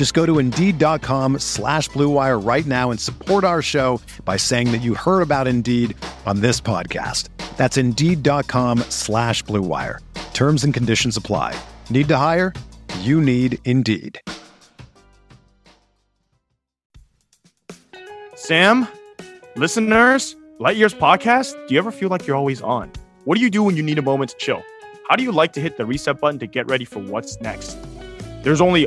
Just go to Indeed.com slash BlueWire right now and support our show by saying that you heard about Indeed on this podcast. That's Indeed.com slash BlueWire. Terms and conditions apply. Need to hire? You need Indeed. Sam, listeners, Light Years podcast, do you ever feel like you're always on? What do you do when you need a moment to chill? How do you like to hit the reset button to get ready for what's next? There's only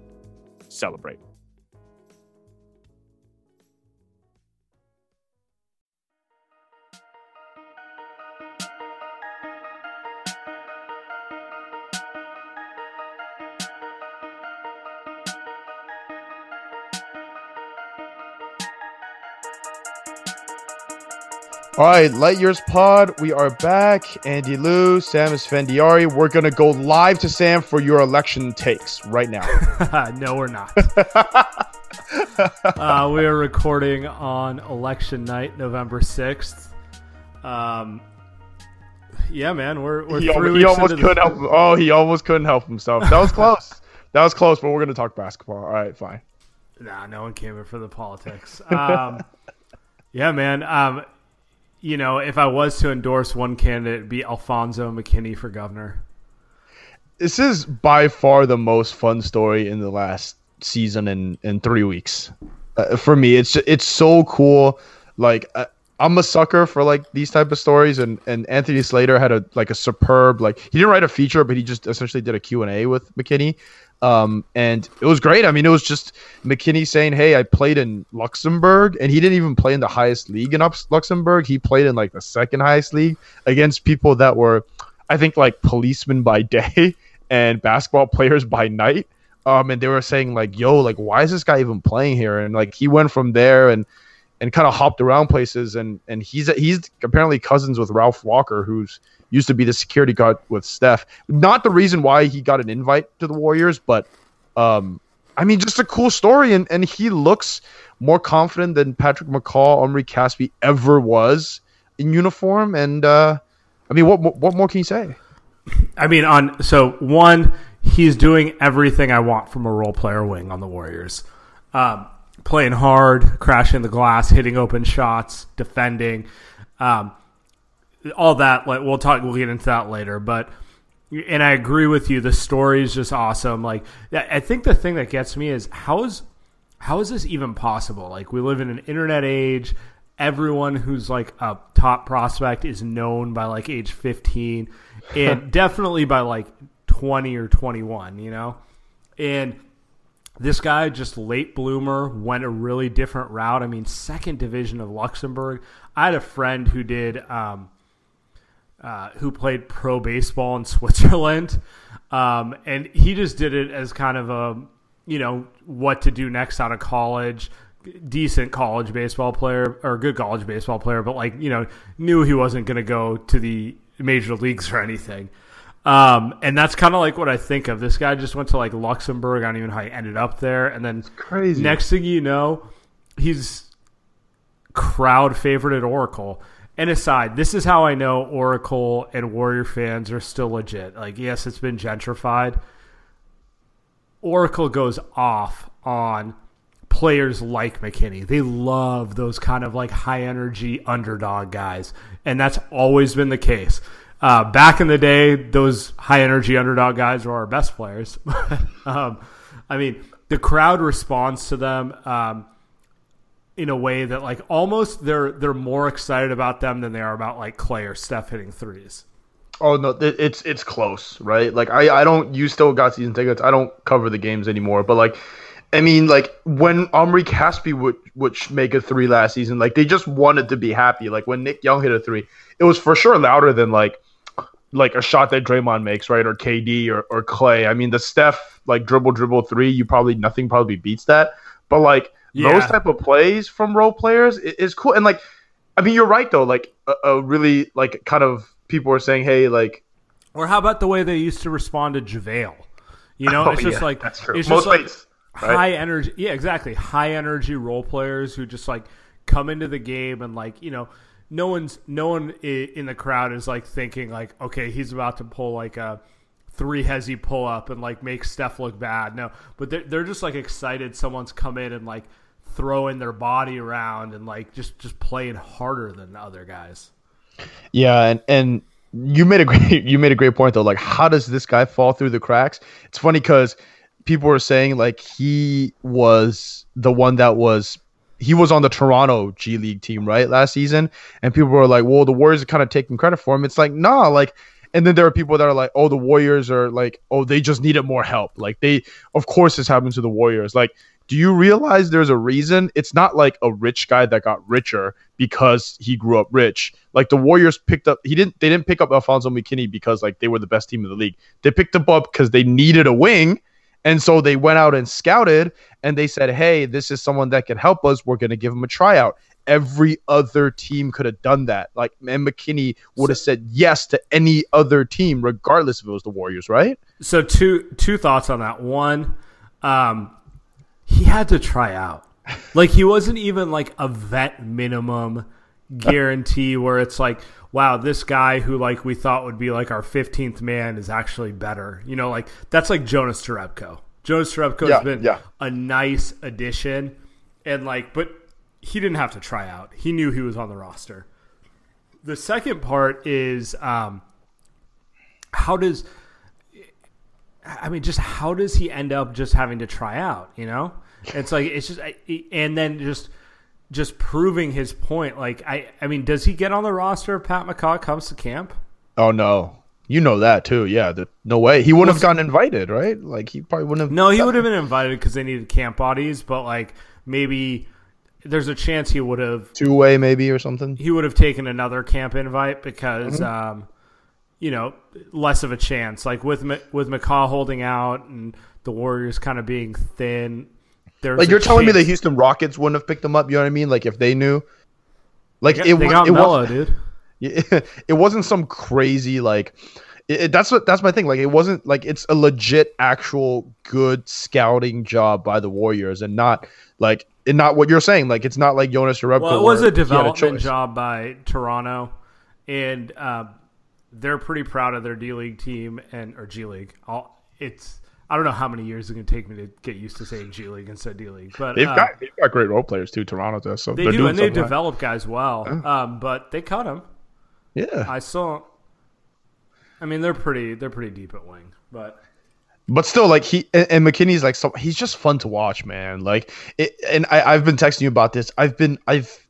celebrate. All right, Light Years Pod, we are back. Andy Liu, Sam Esfandiari. We're going to go live to Sam for your election takes right now. no, we're not. uh, we are recording on election night, November 6th. Um, yeah, man, we're, we're he, three almost, weeks he almost couldn't the- help. Oh, he almost couldn't help himself. That was close. that was close, but we're going to talk basketball. All right, fine. Nah, no one came here for the politics. Um, yeah, man. Um, you know, if I was to endorse one candidate, it'd be Alfonzo McKinnie for governor. This is by far the most fun story in the last season in in three weeks. Uh, for me, it's it's so cool. Like uh, I'm a sucker for like these type of stories, and and Anthony Slater had a like a superb like he didn't write a feature, but he just essentially did a Q and A with McKinnie. Um, and it was great. I mean, it was just McKinnie saying, "Hey, I played in Luxembourg, and he didn't even play in the highest league in Luxembourg. He played in like the second highest league against people that were, I think, like policemen by day and basketball players by night. Um, and they were saying like, "Yo, like, why is this guy even playing here?" And like, he went from there and and kind of hopped around places, and and he's he's apparently cousins with Ralph Walker, who's used to be the security guard with Steph. Not the reason why he got an invite to the Warriors, but um, I mean, just a cool story, and and he looks more confident than Patrick McCaw, Omri Caspi ever was in uniform, and uh, I mean, what what more can you say? I mean, on so one, he's doing everything I want from a role player wing on the Warriors. Um, playing hard, crashing the glass, hitting open shots, defending, um, all that. Like we'll talk, we'll get into that later. But and I agree with you. The story is just awesome. Like I think the thing that gets me is how is how is this even possible? Like we live in an internet age. Everyone who's like a top prospect is known by like age 15 and definitely by like 20 or 21, you know? And this guy just late bloomer went a really different route. I mean, second division of Luxembourg. I had a friend who did um, uh, who played pro baseball in Switzerland, um, and he just did it as kind of a you know what to do next out of college. Decent college baseball player or good college baseball player, but like you know knew he wasn't going to go to the major leagues or anything. Um, and that's kind of like what I think of. This guy just went to like Luxembourg. I don't even know how he ended up there. And then crazy. next thing you know, he's crowd favorite at Oracle. And aside, this is how I know Oracle and Warrior fans are still legit. Like, yes, it's been gentrified. Oracle goes off on players like McKinnie. They love those kind of like high energy underdog guys, and that's always been the case. Uh, back in the day, those high energy underdog guys were our best players. um, I mean, the crowd responds to them. Um, in a way that like almost they're they're more excited about them than they are about like Clay or Steph hitting threes. Oh no, it's it's close, right? Like I I don't you still got season tickets. I don't cover the games anymore, but like I mean, like when Omri Caspi would would make a three last season, like they just wanted to be happy. Like when Nick Young hit a three, it was for sure louder than like like a shot that Draymond makes, right? Or KD or, or Clay. I mean, the Steph like dribble dribble three, you probably nothing probably beats that. But like yeah. those type of plays from role players is, cool. And like, I mean, you're right though. Like a, a, really like kind of people are saying, hey, like, or how about the way they used to respond to JaVale? You know, oh, it's just yeah, like that's true. It's Most just like right? high energy. Yeah, exactly. High energy role players who just like come into the game and like you know no one's no one in the crowd is like thinking like okay he's about to pull like a three hezzy pull up and like make Steph look bad. No, but they're, they're just like excited someone's come in and like throwing their body around and like just just playing harder than the other guys. Yeah, and and you made a great you made a great point though. Like, how does this guy fall through the cracks? It's funny because people were saying like he was the one that was he was on the Toronto G League team right last season, and people were like, "Well, the Warriors are kind of taking credit for him." It's like, nah, like. And then there are people that are like, "Oh, the Warriors are like, oh, they just needed more help." Like they, of course, this happened to the Warriors. Like do you realize there's a reason? It's not like a rich guy that got richer because he grew up rich. Like the Warriors picked up, he didn't. They didn't pick up Alfonzo McKinnie because like they were the best team in the league. They picked him up because they needed a wing, and so they went out and scouted, and they said, "Hey, this is someone that can help us. We're going to give him a tryout." Every other team could have done that. Like, and McKinney would have said yes to any other team, regardless if it was the Warriors, right? So, two two thoughts on that. One, um, he had to try out. Like he wasn't even like a vet minimum guarantee where it's like, wow, this guy who like we thought would be like our 15th man is actually better. You know, like that's like Jonas Jerebko. Jonas Jerebko yeah, has been yeah. a nice addition and like but he didn't have to try out. He knew he was on the roster. The second part is um how does I mean, just how does he end up just having to try out? You know, it's like it's just, and then just just proving his point. Like, I, I mean, does he get on the roster if Pat McCaw comes to camp? Oh no, you know that too. Yeah, the, no way. He wouldn't have gotten invited, right? Like he probably wouldn't have. No, he would have been invited because they needed camp bodies, but like maybe there's a chance he would have two way maybe or something. He would have taken another camp invite because. Mm-hmm. Um, you know, less of a chance. Like with with McCaw holding out and the Warriors kind of being thin. There's like you're telling me the Houston Rockets wouldn't have picked them up. You know what I mean? Like if they knew, like it, they got it Melo, dude. It, it wasn't some crazy like. It, that's what that's my thing. Like it wasn't like it's a legit, actual good scouting job by the Warriors, and not like and not what you're saying. Like it's not like Jonas Jerebko. Well, it was a development a job by Toronto, and uh, they're pretty proud of their D League team and or G League. It's I don't know how many years it's going to take me to get used to saying G League instead of D League, but they've uh, got they've got great role players too. Toronto does so they do, and they develop guys well. Um, but they cut him. Yeah, I saw. I mean, they're pretty they're pretty deep at wing, but but still, like he and, McKinnie's like so he's just fun to watch, man. Like, it, and I, I've been texting you about this. I've been I've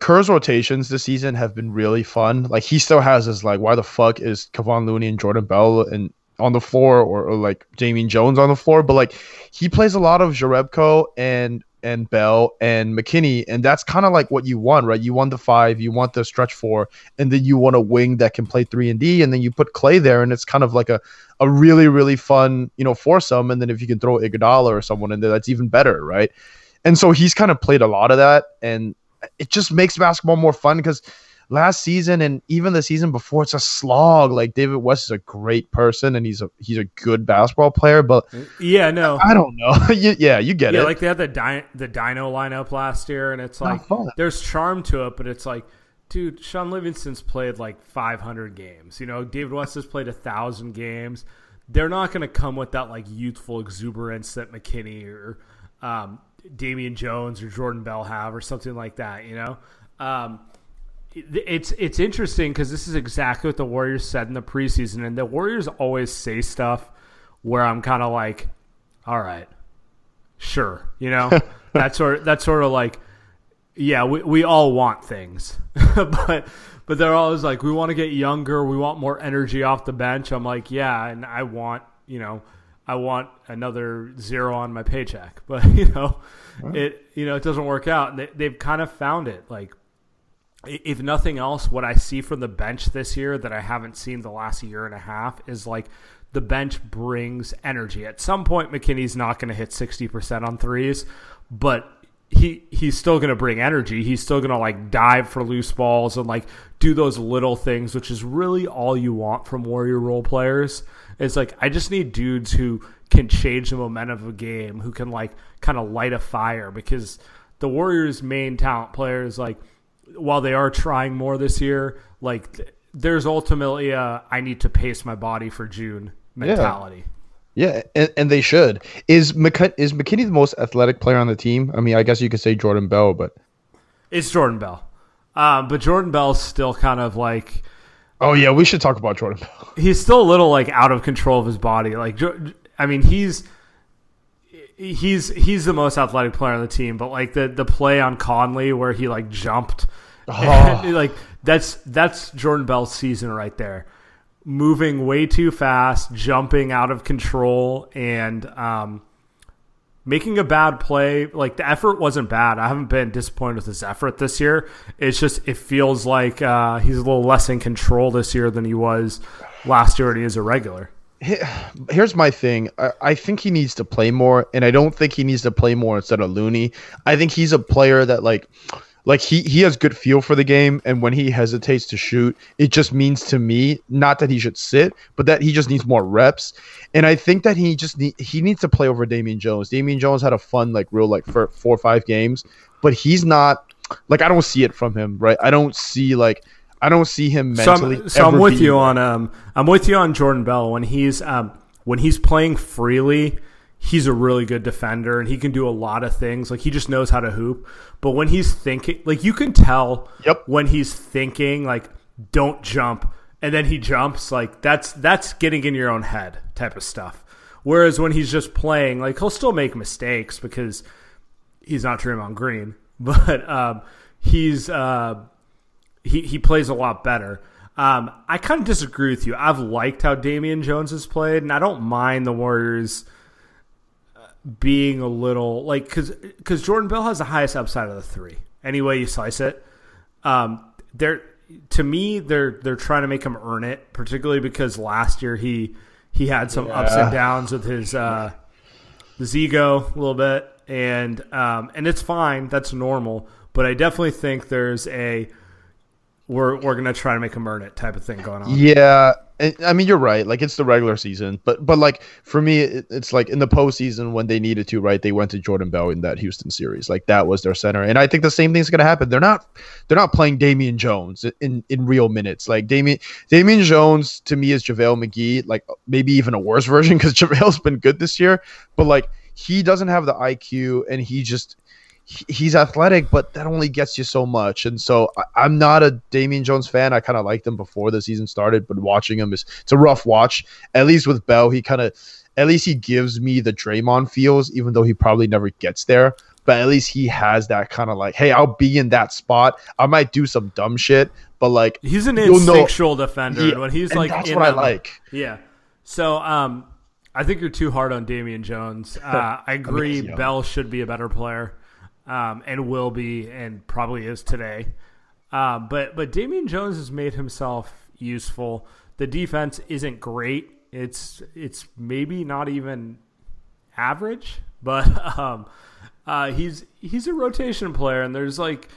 Kerr's rotations this season have been really fun. Like he still has his like, why the fuck is Kevon Looney and Jordan Bell and on the floor or, or like Damian Jones on the floor? But like he plays a lot of Jerebko and and Bell and McKinnie, and that's kind of like what you want, right? You want the five, you want the stretch four, and then you want a wing that can play three and D, and then you put Clay there, and it's kind of like a a really really fun you know foursome. And then if you can throw Iguodala or someone in there, that's even better, right? And so he's kind of played a lot of that, and it just makes basketball more fun because last season and even the season before it's a slog like david west is a great person and he's a he's a good basketball player but yeah no i, I don't know yeah you get yeah, it like they had the Di- the dino lineup last year and it's like there's charm to it but it's like dude, Shaun Livingston's played like 500 games. You know, David West has played a thousand games. They're not going to come with that like youthful exuberance that McKinnie or um, Damian Jones or Jordan Bell have, or something like that. You know, um, it's it's interesting because this is exactly what the Warriors said in the preseason, and the Warriors always say stuff where I'm kind of like, all right, sure, you know, that's sort that's sort of like, yeah, we we all want things, but but they're always like, we want to get younger, we want more energy off the bench. I'm like, yeah, and I want you know. I want another zero on my paycheck, but you know, it you know it doesn't work out. And they, they've kind of found it. Like if nothing else, what I see from the bench this year that I haven't seen the last year and a half is like the bench brings energy. At some point, McKinnie's not going to hit 60% on threes, but he he's still going to bring energy. He's still going to like dive for loose balls and like do those little things, which is really all you want from Warrior role players. It's like I just need dudes who can change the momentum of a game, who can like kind of light a fire because the Warriors' main talent players like while they are trying more this year, like there's ultimately a I need to pace my body for June mentality. Yeah, yeah and, and they should. Is McK- is McKinnie the most athletic player on the team? I mean, I guess you could say Jordan Bell, but it's Jordan Bell. Um, but Jordan Bell's still kind of like. Oh yeah, we should talk about Jordan Bell. He's still a little like out of control of his body. Like, I mean, he's he's he's the most athletic player on the team. But like the the play on Conley where he like jumped, oh. like that's that's Jordan Bell's season right there. Moving way too fast, jumping out of control, and um, making a bad play. Like the effort wasn't bad. I haven't been disappointed with his effort this year. It's just it feels like uh, he's a little less in control this year than he was last year when he was a regular here's my thing. I, I, think he needs to play more, and I don't think he needs to play more instead of Looney. I think he's a player that like, like he he has good feel for the game, and when he hesitates to shoot, it just means to me not that he should sit, but that he just needs more reps. And I think that he just need, he needs to play over Damian Jones. Damian Jones had a fun like real like for four or five games, but he's not like I don't see it from him. Right? I don't see like I don't see him mentally. So I'm, so I'm with you on um I'm with you on Jordan Bell when he's um when he's playing freely. He's a really good defender and he can do a lot of things. Like he just knows how to hoop. But when he's thinking, like you can tell yep. when he's thinking, like don't jump, and then he jumps. Like that's that's getting in your own head type of stuff. Whereas when he's just playing, like he'll still make mistakes because he's not Draymond Green, but um, he's uh, he he plays a lot better. Um, I kind of disagree with you. I've liked how Damian Jones has played, and I don't mind the Warriors being a little like because because Jordan Bell has the highest upside of the three. Any way you slice it, um, they're to me they're they're trying to make him earn it, particularly because last year he he had some yeah. ups and downs with his uh, his ego a little bit, and um, and it's fine. That's normal. But I definitely think there's a we're we're gonna try to make him earn it type of thing going on. Yeah, I mean you're right. Like it's the regular season, but but like for me, it, it's like in the postseason when they needed to, right? They went to Jordan Bell in that Houston series. Like that was their center, and I think the same thing's gonna happen. They're not they're not playing Damian Jones in in real minutes. Like Damian Damian Jones to me is JaVale McGee, like maybe even a worse version because JaVale's been good this year, but like he doesn't have the IQ and he just he's athletic, but that only gets you so much. And so I, am not a Damian Jones fan. I kind of liked him before the season started, but watching him is it's a rough watch. At least with Bell, he kind of at least he gives me the Draymond feels, even though he probably never gets there. But at least he has that kind of like, hey, I'll be in that spot. I might do some dumb shit, but like he's an instinctual know, defender. Yeah, and when he's and like, that's what I like. Yeah. So um, I think you're too hard on Damian Jones. Uh, I agree. I mean, Bell should be a better player um, and will be, and probably is today. Uh, but but Damian Jones has made himself useful. The defense isn't great. It's it's maybe not even average, but um, uh, he's he's a rotation player, and there's like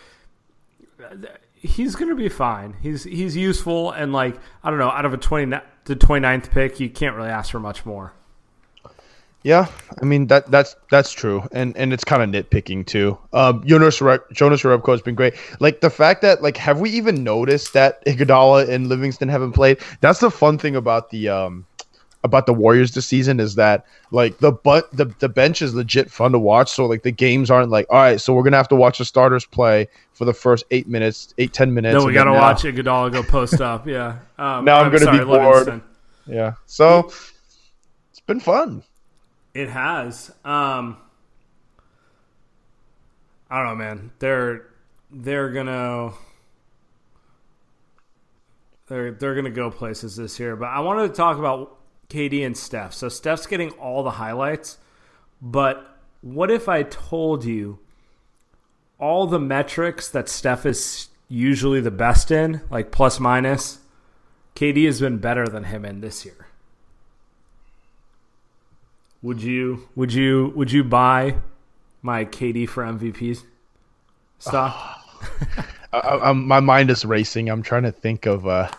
he's going to be fine. He's he's useful, and like I don't know, out of a twenty the 29th pick, you can't really ask for much more. Yeah, I mean that that's that's true, and and it's kind of nitpicking too. Um, Jonas Re- Jonas Jerebko has been great. Like the fact that like have we even noticed that Iguodala and Livingston haven't played? That's the fun thing about the um about the Warriors this season is that like the but the the bench is legit fun to watch. So like the games aren't like all right, so we're gonna have to watch the starters play for the first eight minutes, eight ten minutes. No, we got to then now- watch Iguodala go post up. Yeah. Um, Now I'm gonna be bored. Livingston. Yeah, so it's been fun. It has. Um, I don't know, man. They're they're gonna they're they're gonna go places this year. But I wanted to talk about KD and Steph. So Steph's getting all the highlights, but what if I told you all the metrics that Steph is usually the best in, like plus minus, KD has been better than him in this year. Would you would you would you buy my KD for MVPs stock? I, I, I'm, my mind is racing. I'm trying to think of uh,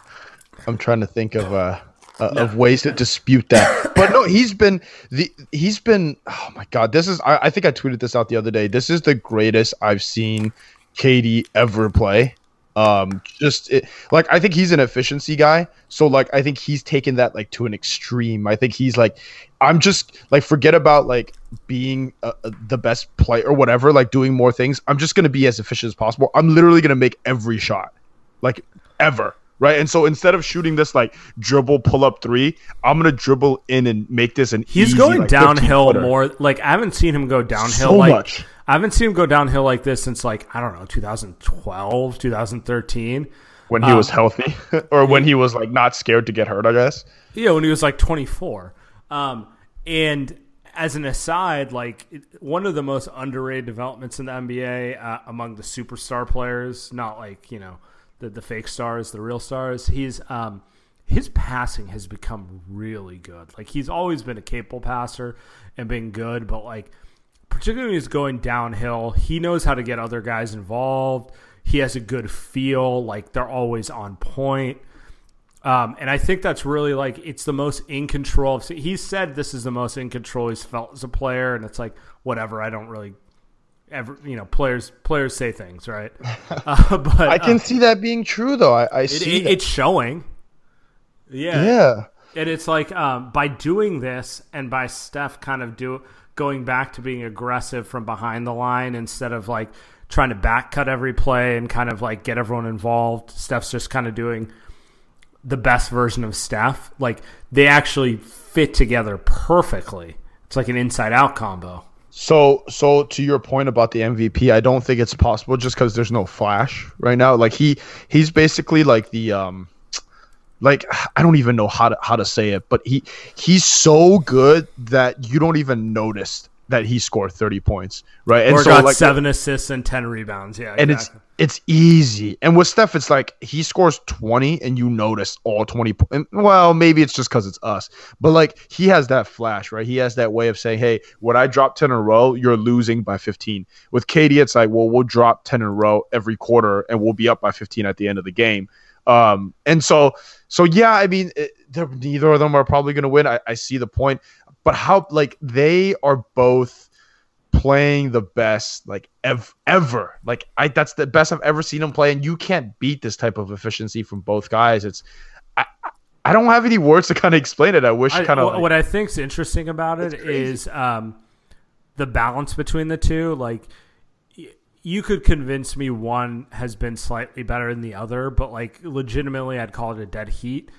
I'm trying to think of uh, uh of ways to dispute that. But no, he's been the he's been. Oh my god, this is. I, I think I tweeted this out the other day. This is the greatest I've seen KD ever play. Um, just it, like I think he's an efficiency guy. So like I think he's taken that like to an extreme. I think he's like, I'm just like forget about like being uh, uh, the best player or whatever. Like doing more things. I'm just gonna be as efficient as possible. I'm literally gonna make every shot, like ever. Right, and so instead of shooting this like dribble pull up three, I'm gonna dribble in and make this an. He's easy, going like, downhill more. Like I haven't seen him go downhill So like much. I haven't seen him go downhill like this since like I don't know 2012, 2013. when he was healthy, or when he was like not scared to get hurt. I guess. Yeah, when he was like 24. Um, and as an aside, like one of the most underrated developments in the NBA uh, among the superstar players, not like you know the the fake stars, the real stars. He's um, his passing has become really good. Like he's always been a capable passer and been good, but like particularly when he's going downhill, he knows how to get other guys involved. He has a good feel, like they're always on point. Um, and I think that's really like it's the most in control. Of, he said this is the most in control he's felt as a player, and it's like whatever. I don't really ever, you know, players players say things, right? Uh, but I can uh, see that being true, though. I, I it, see. it- it's showing. Yeah, yeah. and it's like um, by doing this and by Steph kind of do going back to being aggressive from behind the line instead of like trying to back cut every play and kind of like get everyone involved. Steph's just kind of doing the best version of Steph. Like they actually fit together perfectly. It's like an inside out combo. So, so to your point about the MVP, I don't think it's possible just because there's no flash right now. Like he, he's basically like the um, like I don't even know how to how to say it, but he he's so good that you don't even notice that he scored 30 points, right? And or so got like seven assists and ten rebounds. Yeah, and exactly. it's it's easy. And with Steph, it's like he scores twenty, and you notice all twenty. Po- and, well, maybe it's just because it's us, but like he has that flash, right? He has that way of saying, "Hey, when I drop ten in a row, you're losing by 15." With KD, it's like, "Well, we'll drop ten in a row every quarter, and we'll be up by 15 at the end of the game." Um, and so, so yeah, I mean, it, neither of them are probably going to win. I, I see the point, but how like they are both playing the best like ev- ever. Like I that's the best I've ever seen them play and you can't beat this type of efficiency from both guys. It's I I- I don't have any words to kind of explain it. I wish kind of what, what I think's interesting about it is um, the balance between the two. Like y- you could convince me one has been slightly better than the other, but like legitimately, I'd call it a dead heat.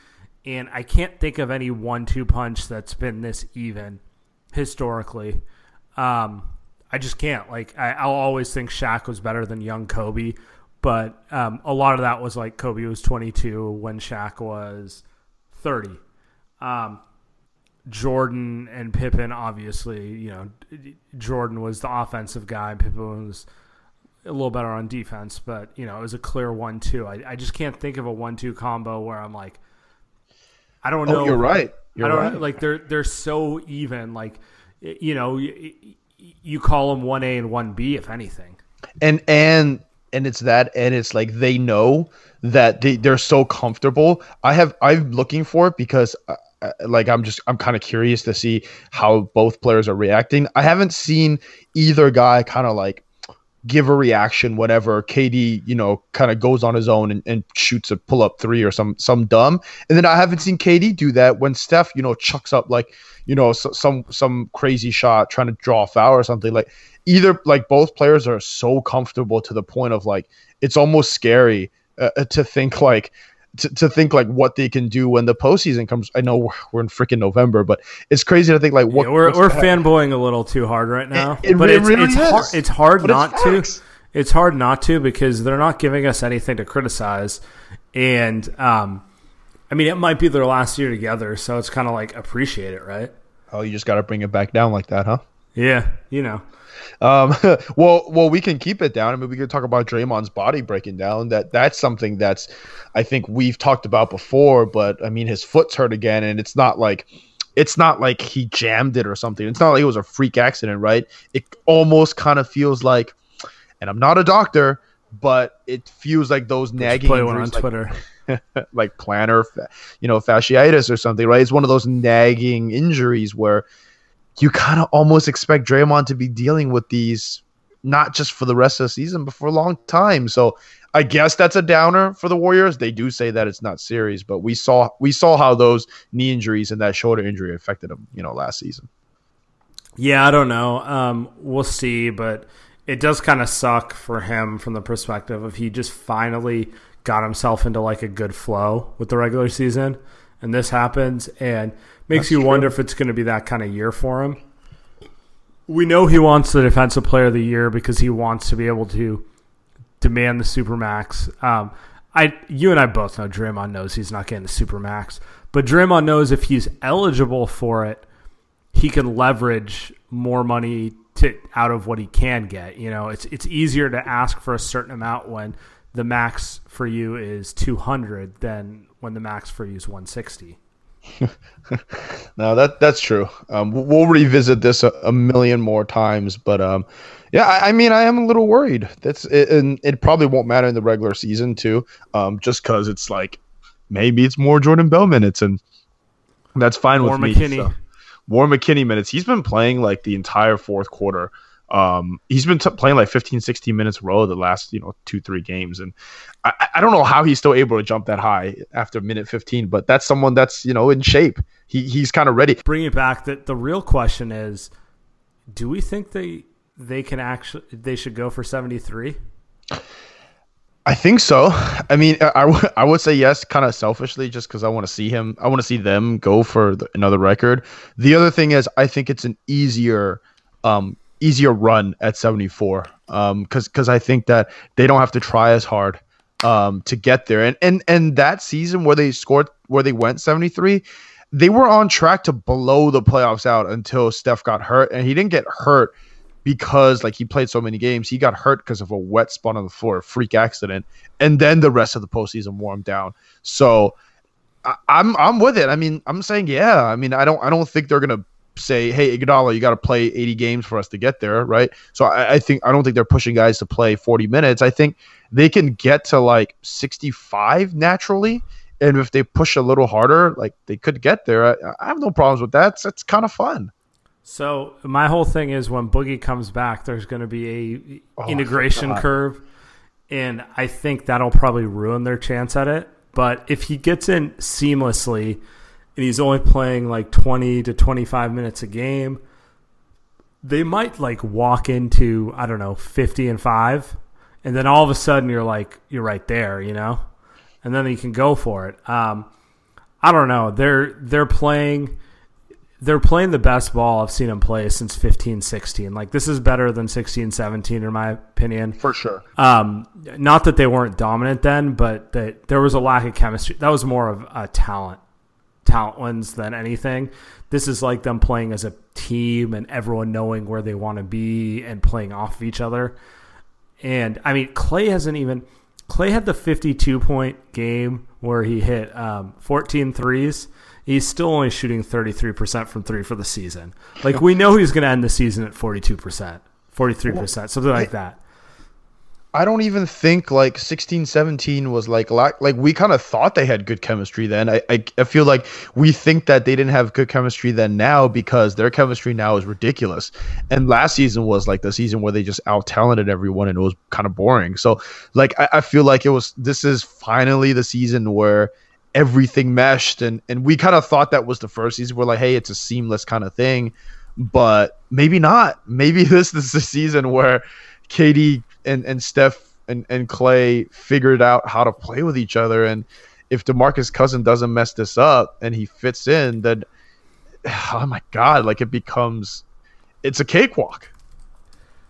And I can't think of any one-two punch that's been this even historically. Um, I just can't. Like I, I'll always think Shaq was better than young Kobe, but um, a lot of that was like Kobe was 22 when Shaq was 30. Um, Jordan and Pippen, obviously, you know, Jordan was the offensive guy. Pippen was a little better on defense, but you know, it was a clear one-two. I, I just can't think of a one-two combo where I'm like, I don't know. Oh, you're right. You're I don't right. like they're they're so even. Like, you know, you, you call them one A and one B, if anything. and and and it's that and it's like they know that they, they're so comfortable i have i'm looking for it because uh, uh, like I'm just I'm kind of curious to see how both players are reacting. I haven't seen either guy kind of like give a reaction whatever KD you know kind of goes on his own and, and shoots a pull up three or some some dumb. And then I haven't seen KD do that when Steph you know chucks up like you know so, some some crazy shot trying to draw a foul or something. Like either like both players are so comfortable to the point of like it's almost scary uh, to think like to, to think like what they can do when the postseason comes. I know we're, in freaking November, but it's crazy to think like what yeah, we're we're fanboying a little too hard right now. It, it, but it it's really it's is. hard it's hard But not it's to. It's hard not to because they're not giving us anything to criticize, and um, I mean it might be their last year together, so it's kind of like appreciate it, right? Oh, you just got to bring it back down like that, huh? Yeah, you know. Um, well, well, we can keep it down. I mean, we could talk about Draymond's body breaking down. That that's something that's I think we've talked about before. But I mean, his foot's hurt again, and it's not like it's not like he jammed it or something. It's not like it was a freak accident, right? It almost kind of feels like, and I'm not a doctor, but it feels like those nagging Play one on like- Twitter. like plantar, you know, fasciitis or something, right? It's one of those nagging injuries where you kind of almost expect Draymond to be dealing with these not just for the rest of the season, but for a long time. So I guess that's a downer for the Warriors. They do say that it's not serious, but we saw we saw how those knee injuries and that shoulder injury affected them, you know, last season. Yeah, I don't know. Um, we'll see, but it does kind of suck for him from the perspective of he just finally got himself into like a good flow with the regular season, and this happens and makes That's you true. wonder if it's going to be that kind of year for him. We know he wants the defensive player of the year because he wants to be able to demand the supermax. Um, I, you and I both know Draymond knows he's not getting the supermax, but Draymond knows if he's eligible for it, he can leverage more money to out of what he can get. You know, it's it's easier to ask for a certain amount when the max for you is 200 than when the max for you is 160. No, that that's true. Um, we'll- revisit this a, a million more times, but um, yeah, I, I mean, I am a little worried. That's it, and it probably won't matter in the regular season too. Um, just because it's like maybe it's more Jordan Bell minutes, and that's fine Or with me. McKinnie. so. More McKinnie minutes. He's been playing like the entire fourth quarter. Um, he's been t- playing like 15, 16 minutes row the last, you know, two, three games. And I, I- don't know how he's still able to jump that high after minute 15, but that's someone that's, you know, in shape. He, he's kind of ready. Bring it back. That the real question is, do we think they they can actually they should go for 73? I think so. I mean, I, I w- I would say yes, kind of selfishly, just because I want to see him. I want to see them go for the, another record. The other thing is, I think it's an easier, um, easier run at seventy four. Um, because because I think that they don't have to try as hard, um, to get there. And and and that season where they scored, where they went seventy three, they were on track to blow the playoffs out until Steph got hurt, and he didn't get hurt because like he played so many games. He got hurt because of a wet spot on the floor, a freak accident, and then the rest of the postseason him down. So I, I'm I'm with it. I mean, I'm saying yeah. I mean, I don't I don't think they're gonna say, hey, Iguodala, you got to play 80 games for us to get there, right? So I, I think I don't think they're pushing guys to play 40 minutes. I think they can get to like 65 naturally. And if they push a little harder, like they could get there. I, I have no problems with that. It's, it's kind of fun. So my whole thing is when Boogie comes back, there's going to be a Oh, integration curve, and I think that'll probably ruin their chance at it. But if he gets in seamlessly, and he's only playing like 20 to 25 minutes a game, they might like walk into I don't know 50 and five, and then all of a sudden you're like you're right there, you know, and then you can go for it. Um, I don't know. They're they're playing they're playing the best ball I've seen them play since 15 16. Like this is better than 16 17 in my opinion. For sure. Um, not that they weren't dominant then, but that there was a lack of chemistry. That was more of a talent talent wins than anything. This is like them playing as a team and everyone knowing where they want to be and playing off of each other. And I mean, Clay hasn't even. Clay had the 52 point game where he hit um, 14 threes. He's still only shooting 33% from three for the season. Like, we know he's going to end the season at 42%, 43%, something like that. I don't even think like 16, 17 was like like, like we kind of thought they had good chemistry then. I, I I feel like we think that they didn't have good chemistry then now because their chemistry now is ridiculous. And last season was like the season where they just out talented everyone and it was kind of boring. So like I, I feel like it was this is finally the season where everything meshed and and we kind of thought that was the first season. We're like, hey, it's a seamless kind of thing, but maybe not. Maybe this, this is the season where KD and, and Steph and, and Clay figured out how to play with each other. And if Demarcus Cousin doesn't mess this up and he fits in, then oh my god, like it becomes it's a cakewalk.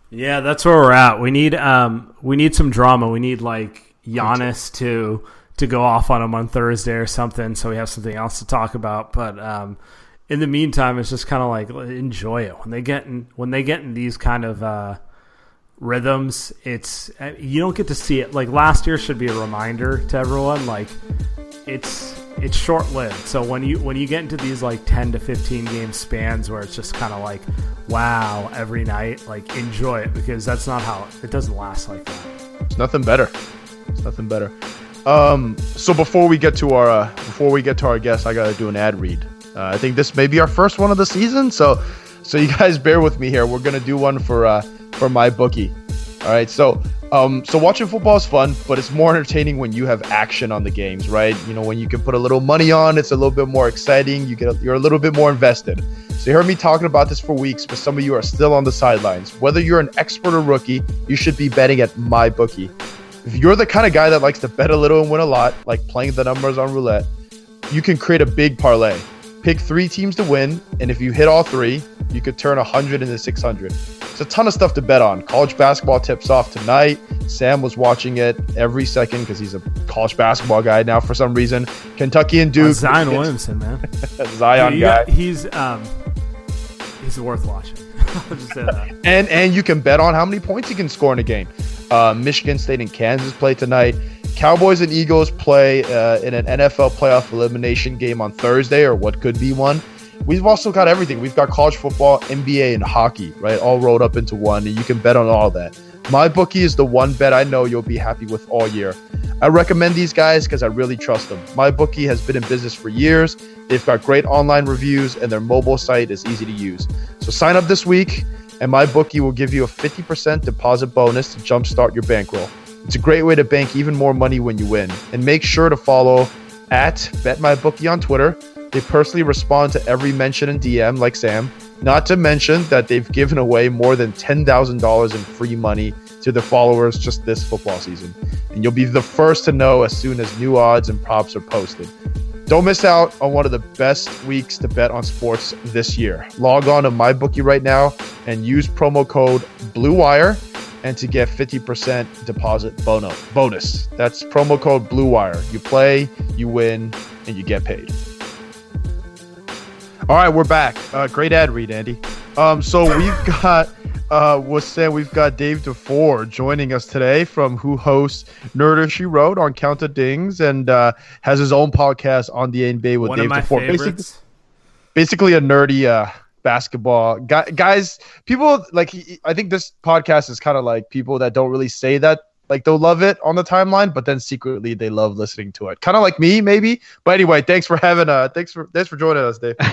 Yeah, that's where we're at. We need um we need some drama. We need like Giannis to to go off on him on Thursday or something, so we have something else to talk about. But um, in the meantime, it's just kind of like enjoy it when they get in when they get in these kind of uh, rhythms. It's uh, you don't get to see it. Like last year should be a reminder to everyone. Like it's it's short lived. So when you when you get into these like ten to fifteen game spans where it's just kind of like wow every night, like enjoy it because that's not how it doesn't last like that. It's nothing better. It's nothing better. Um, so before we get to our uh, before we get to our guest, I gotta do an ad read. Uh, I think this may be our first one of the season, so so you guys bear with me here. We're gonna do one for uh, for my bookie. All right, so um, so watching football is fun, but it's more entertaining when you have action on the games, right? You know, when you can put a little money on, it's a little bit more exciting. You get you're a little bit more invested. So you heard me talking about this for weeks, but some of you are still on the sidelines. Whether you're an expert or rookie, you should be betting at my bookie. If you're the kind of guy that likes to bet a little and win a lot, like playing the numbers on roulette, you can create a big parlay. Pick three teams to win, and if you hit all three, you could turn 100 into 600. It's a ton of stuff to bet on. College basketball tips off tonight. Sam was watching it every second because he's a college basketball guy now for some reason. Kentucky and Duke. Uh, Zion Williamson, man. Zion Dude, guy. Got, he's um, he's worth watching. I'll just say that. And and you can bet on how many points he can score in a game. Uh, Michigan State and Kansas play tonight. Cowboys and Eagles play uh, in an NFL playoff elimination game on Thursday, or what could be one. We've also got everything. We've got college football, NBA, and hockey, right? All rolled up into one, and you can bet on all that. My bookie is the one bet I know you'll be happy with all year. I recommend these guys because I really trust them. My bookie has been in business for years. They've got great online reviews, and their mobile site is easy to use. So sign up this week, and my bookie will give you a 50% deposit bonus to jumpstart your bankroll. It's a great way to bank even more money when you win. And make sure to follow at BetMyBookie on Twitter. They personally respond to every mention and DM, like Sam. Not to mention that they've given away more than $10,000 in free money to their followers just this football season. And you'll be the first to know as soon as new odds and props are posted. Don't miss out on one of the best weeks to bet on sports this year. Log on to MyBookie right now and use promo code BLUEWIRE and to get 50% deposit bonus. That's promo code Blue Wire. You play, you win, and you get paid. All right, we're back. Uh, great ad read, Andy. Um, so we've got uh, was saying we've got Dave DuFour joining us today from who hosts Nerder She Wrote on Count of Dings and uh, has his own podcast on the NBA with One Dave DuFour. Basically, basically a nerdy uh, basketball guys. People like I think this podcast is kind of like people that don't really say that like they'll love it on the timeline, but then secretly they love listening to it. Kind of like me, maybe. But anyway, thanks for having uh, thanks for thanks for joining us, Dave.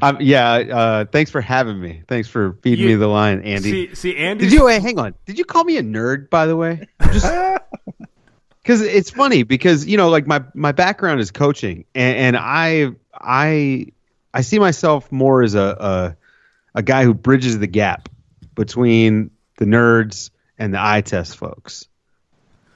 Um, yeah, uh, thanks for having me. Thanks for feeding You- me the line, Andy. See, see, Andy. Did you wait? Hang on. Did you call me a nerd? By the way, just because it's funny because you know, like my my background is coaching, and, and I I I see myself more as a, a a guy who bridges the gap between the nerds and the eye test folks.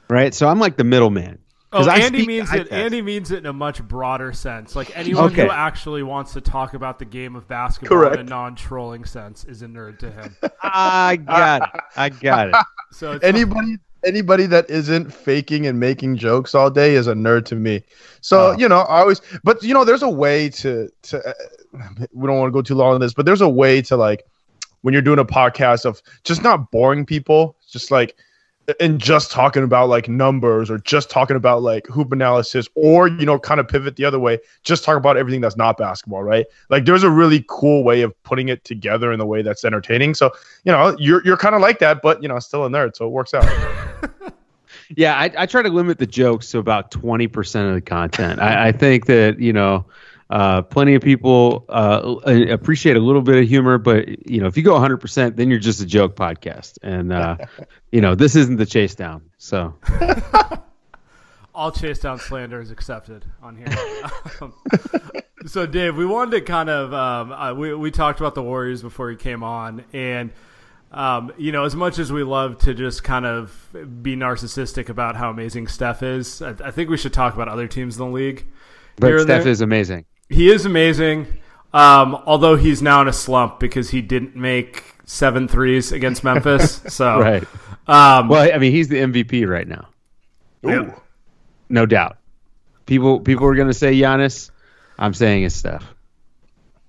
Right, so I'm like the middleman. Oh, 'Cause I Andy means it. test. Andy means it in a much broader sense. Like anyone Okay. who actually wants to talk about the game of basketball Correct. in a non-trolling sense is a nerd to him. I got it. I got it. So it's anybody anybody that isn't faking and making jokes all day is a nerd to me. So Oh. you know, I always, but you know, there's a way to to. Uh, we don't want to go too long on this, but there's a way to like when you're doing a podcast of just not boring people, just like and just talking about like numbers or just talking about like hoop analysis or you know kind of pivot the other way just talk about everything that's not basketball right like there's a really cool way of putting it together in a way that's entertaining so you know you're you're kind of like that but you know still a nerd so it works out yeah, I, I try to limit the jokes to about twenty percent of the content. I, I think that you know, uh, plenty of people uh, appreciate a little bit of humor, but you know, if you go hundred percent, then you're just a joke podcast, and uh, you know, this isn't the chase down. So all chase down slander is accepted on here. um, so, Dave, we wanted to kind of um, uh, we we talked about the Warriors before he came on, and um, you know, as much as we love to just kind of be narcissistic about how amazing Steph is, I, I think we should talk about other teams in the league. But Steph is amazing. He is amazing. Um, although he's now in a slump because he didn't make seven threes against Memphis. So, right. Um, well, I mean, he's the MVP right now. Ooh. No doubt. People people are going to say Giannis. I'm saying it's Steph.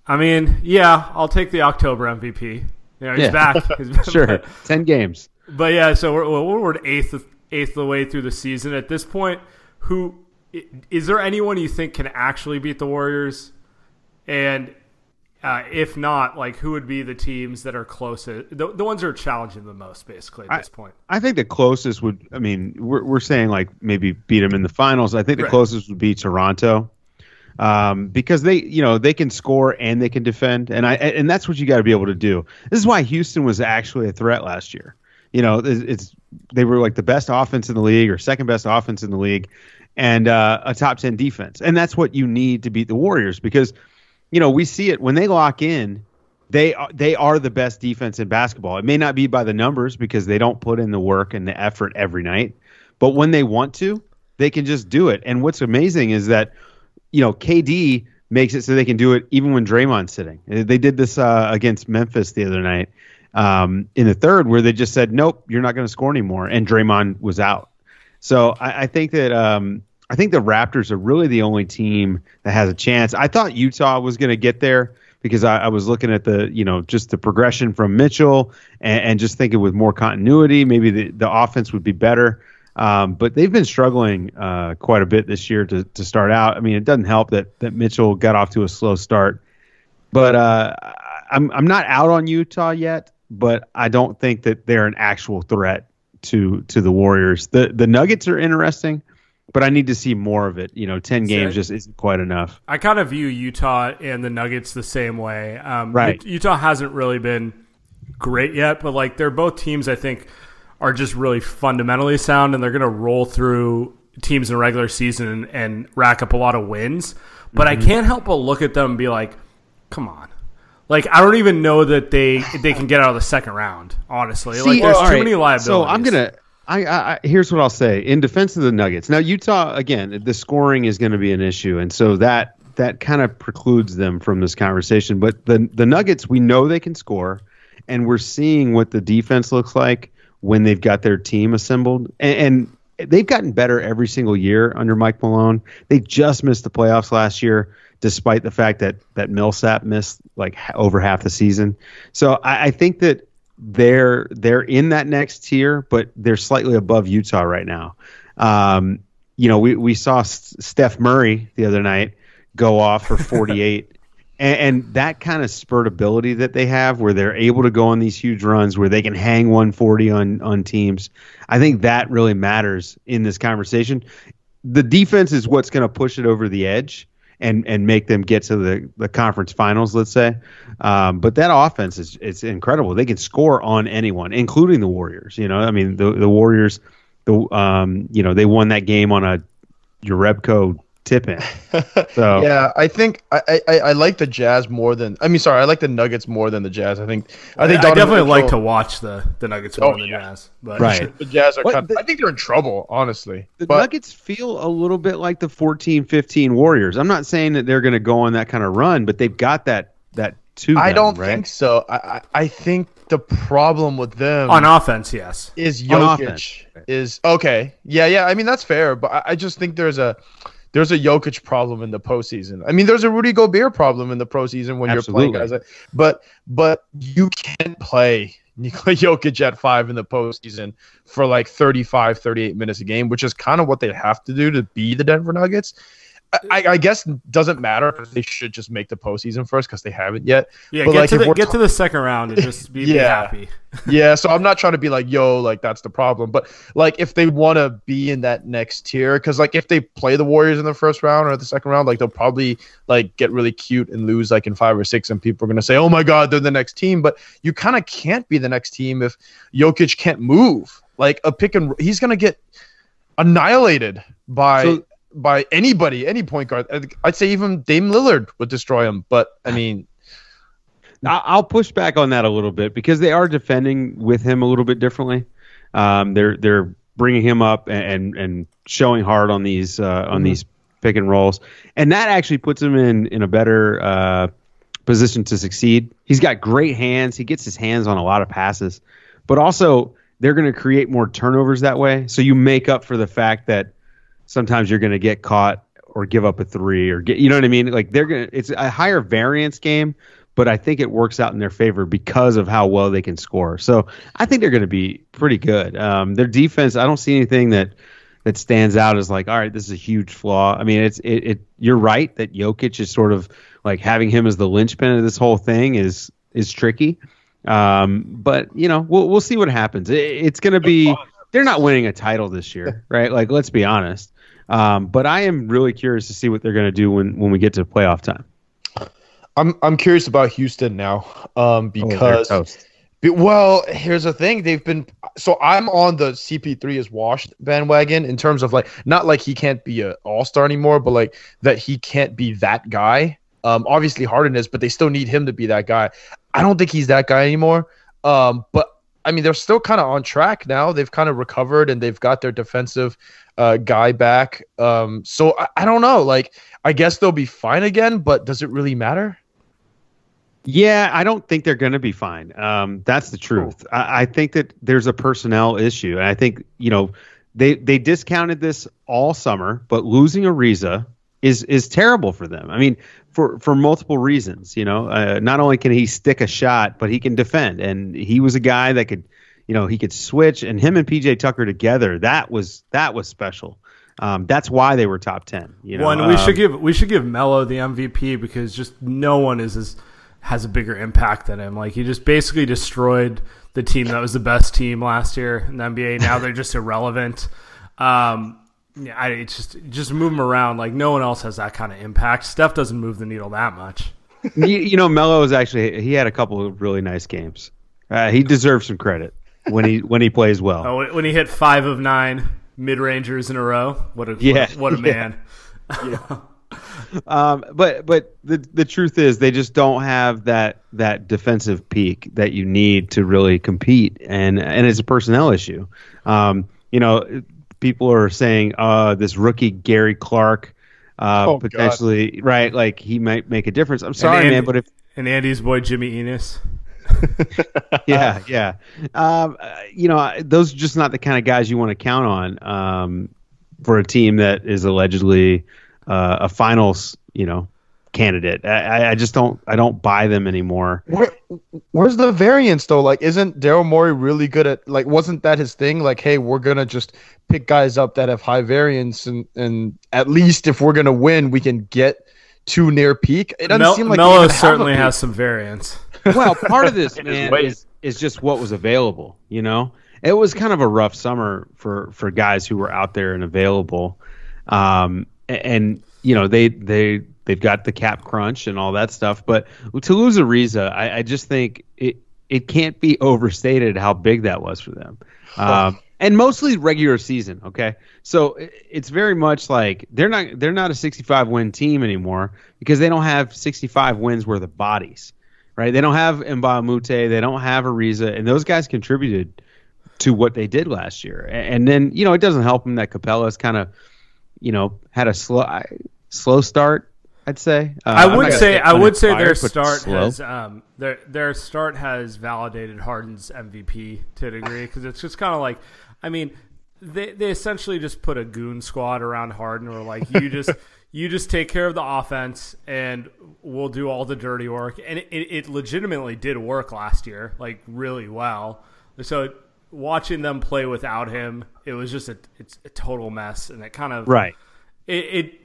I mean, yeah, I'll take the October MVP. Know, he's Yeah. back. He's back. Sure, ten games. But yeah, so we're we're, we're eighth eighth of the way through the season at this point. Who is there anyone you think can actually beat the Warriors? And uh, if not, like who would be the teams that are closest? The, the ones that are challenging the most, basically at I- this point. I think the closest would. I mean, we're we're saying like maybe beat them in the finals. I think the Right. closest would be Toronto, um, because they you know they can score and they can defend, and I and that's what you got to be able to do. This is why Houston was actually a threat last year. You know, it's, they were like the best offense in the league or second best offense in the league, and uh, a top ten defense, and that's what you need to beat the Warriors because you know we see it when they lock in they are they are the best defense in basketball. It may not be by the numbers because they don't put in the work and the effort every night, but when they want to, they can just do it. And what's amazing is that you know KD makes it so they can do it even when Draymond's sitting. They did this uh, against Memphis the other night um, in the third, where they just said, "Nope, you're not going to score anymore," and Draymond was out. So I, I think that um, I think the Raptors are really the only team that has a chance. I thought Utah was going to get there because I, I was looking at the you know just the progression from Mitchell and, and just thinking with more continuity, maybe the, the offense would be better. Um, but they've been struggling uh, quite a bit this year to, to start out. I mean, it doesn't help that that Mitchell got off to a slow start. But uh, I'm I'm not out on Utah yet, but I don't think that they're an actual threat to to the Warriors. The the Nuggets are interesting, but I need to see more of it. You know, ten games just isn't quite enough. I kind of view Utah and the Nuggets the same way. Um, Right. Utah hasn't really been great yet, but like they're both teams I think are just really fundamentally sound, and they're going to roll through teams in the regular season and, and rack up a lot of wins. But Mm-hmm. I can't help but look at them and be like, come on. Like I don't even know that they they can get out of the second round. Honestly, like there's all too right, many liabilities. So I'm gonna. I, I, I here's what I'll say in defense of the Nuggets. Now Utah again, the scoring is going to be an issue, and so that that kind of precludes them from this conversation. But the the Nuggets, we know they can score, and we're seeing what the defense looks like when they've got their team assembled, and, and they've gotten better every single year under Mike Malone. They just missed the playoffs last year, despite the fact that that Millsap missed like over half the season. So I, I think that they're they're in that next tier, but they're slightly above Utah right now. Um, you know, we we saw S- Steph Murray the other night go off for 48. And, and that kind of spurt ability that they have, where they're able to go on these huge runs, where they can hang 140 on on teams, I think that really matters in this conversation. The defense is what's going to push it over the edge and and make them get to the, the conference finals, let's say. Um, but that offense is it's incredible. They can score on anyone, including the Warriors. You know, I mean the the Warriors, the um, you know they won that game on a Jerebko tip in. So Yeah, I think I, I I like the Jazz more than I mean, sorry, I like the Nuggets more than the Jazz. I think I I, think I Donovan definitely like to watch the the Nuggets Oh, more than the yeah. Jazz, but Right. The Jazz are What kind the- I think they're in trouble, honestly. The but Nuggets feel a little bit like the 14-15 Warriors. I'm not saying that they're going to go on that kind of run, but they've got that that to I don't right? think so. I, I I think the problem with them on offense, yes. is On Jokic offense. is okay. Yeah, yeah. I mean that's fair, but I, I just think there's a there's a Jokic problem in the postseason. I mean, there's a Rudy Gobert problem in the postseason when Absolutely. you're playing guys. Like, but but you can't play Nikola Jokic at five in the postseason for like 35, 38 minutes a game, which is kind of what they have to do to be the Denver Nuggets. I, I guess doesn't matter. They should just make the postseason first because they haven't yet. Yeah, But, get like, to the we're get ta- to the second round and just be, be Yeah. happy. yeah, so I'm not trying to be like, yo, like that's the problem. But like, if they want to be in that next tier, because like if they play the Warriors in the first round or the second round, like they'll probably like get really cute and lose like in five or six, and people are gonna say, oh my god, they're the next team. But you kind of can't be the next team if Jokic can't move. Like a pick and he's gonna get annihilated by. So- by anybody, any point guard, I'd- say even Dame Lillard would destroy him. But I mean, I- I'll push back on that a little bit because they are defending with him a little bit differently. Um, they're they're bringing him up and and showing hard on these uh, on these pick and rolls, and that actually puts him in in a better uh, position to succeed. He's got great hands. He gets his hands on a lot of passes, but also they're going to create more turnovers that way. So you make up for the fact that sometimes you're going to get caught or give up a three or get you know what I mean. Like they're going to it's a higher variance game but I think it works out in their favor because of how well they can score. So I think they're going to be pretty good. Um, their defense, I don't see anything that that stands out as like, all right, this is a huge flaw. I mean, it's it. it you're right that Jokic is sort of like having him as the linchpin of this whole thing is is tricky. Um, but you know, we'll we'll see what happens. It, it's going to be. They're not winning a title this year, right? Like, let's be honest. Um, but I am really curious to see what they're going to do when when we get to playoff time. I'm I'm curious about Houston now, um, because toast. be- well, here's the thing: they've been so I'm on the CP3 is washed bandwagon in terms of like not like he can't be an All Star anymore, but like that he can't be that guy. Um, obviously Harden is, but they still need him to be that guy. I don't think he's that guy anymore. Um, but I mean, they're still kind of on track now. They've kind of recovered and they've got their defensive uh, guy back. Um, so I, I don't know. Like, I guess they'll be fine again, but does it really matter? Yeah, I don't think they're going to be fine. Um, that's the truth. I, I think that there's a personnel issue, and I think you know they they discounted this all summer, but losing Ariza is is terrible for them. I mean, for for multiple reasons. You know, uh, not only can he stick a shot, but he can defend, and he was a guy that could, you know, he could switch. And him and PJ Tucker together, that was that was special. Um, that's why they were top ten. You know, One, we Um, should give we should give Melo the MVP because just no one is as has a bigger impact than him. Like he just basically destroyed the team that was the best team last year in the NBA. Now they're just irrelevant. Um, yeah, I, it's just just move him around. Like no one else has that kind of impact. Steph doesn't move the needle that much. you, you know, Melo is actually he had a couple of really nice games. Uh, he deserves some credit when he when he plays well. Oh, when he hit five of nine mid rangers in a row, what a Yeah, what a, what a yeah. man. Um, but but the the truth is they just don't have that that defensive peak that you need to really compete, and and it's a personnel issue. Um, you know, people are saying, uh, this rookie Gary Clark. Uh, Oh, God. potentially, right? Like he might make a difference. I'm sorry, And- man, but if And Andy's boy Jimmy Enos. yeah, yeah. Um, uh, you know, those are just not the kind of guys you want to count on um, for a team that is allegedly uh, a finals, you know, candidate. I, I- I just don't, I don't buy them anymore. Where, where's the variance though? Like, isn't Daryl Morey really good at like? Wasn't that his thing? Like, hey, we're gonna just pick guys up that have high variance, and and at least if we're gonna win, we can get too near peak. It doesn't Mel- seem like they Melo even have a certainly has some variance. Well, part of this man is, is just what was available. You know, it was kind of a rough summer for for guys who were out there and available. Um, and you know they they they've got the cap crunch and all that stuff. But to lose Ariza, I, I just think it it can't be overstated how big that was for them. Um, and mostly regular season. Okay, so it's very much like they're not they're not a 65 win team anymore because they don't have 65 wins worth of bodies, right? They don't have Mbah a Moute, they don't have Ariza, and those guys contributed to what they did last year. And then you know it doesn't help them that Capela's kind of you know had a slow slow start. I'd say. Uh, I would say I would say their start slow. has um their their start has validated Harden's MVP to a degree because it's just kind of like I mean they they essentially just put a goon squad around Harden or like you just you just take care of the offense and we'll do all the dirty work and it, it, it legitimately did work last year like really well so watching them play without him it was just a it's a total mess and it kind of right. it, it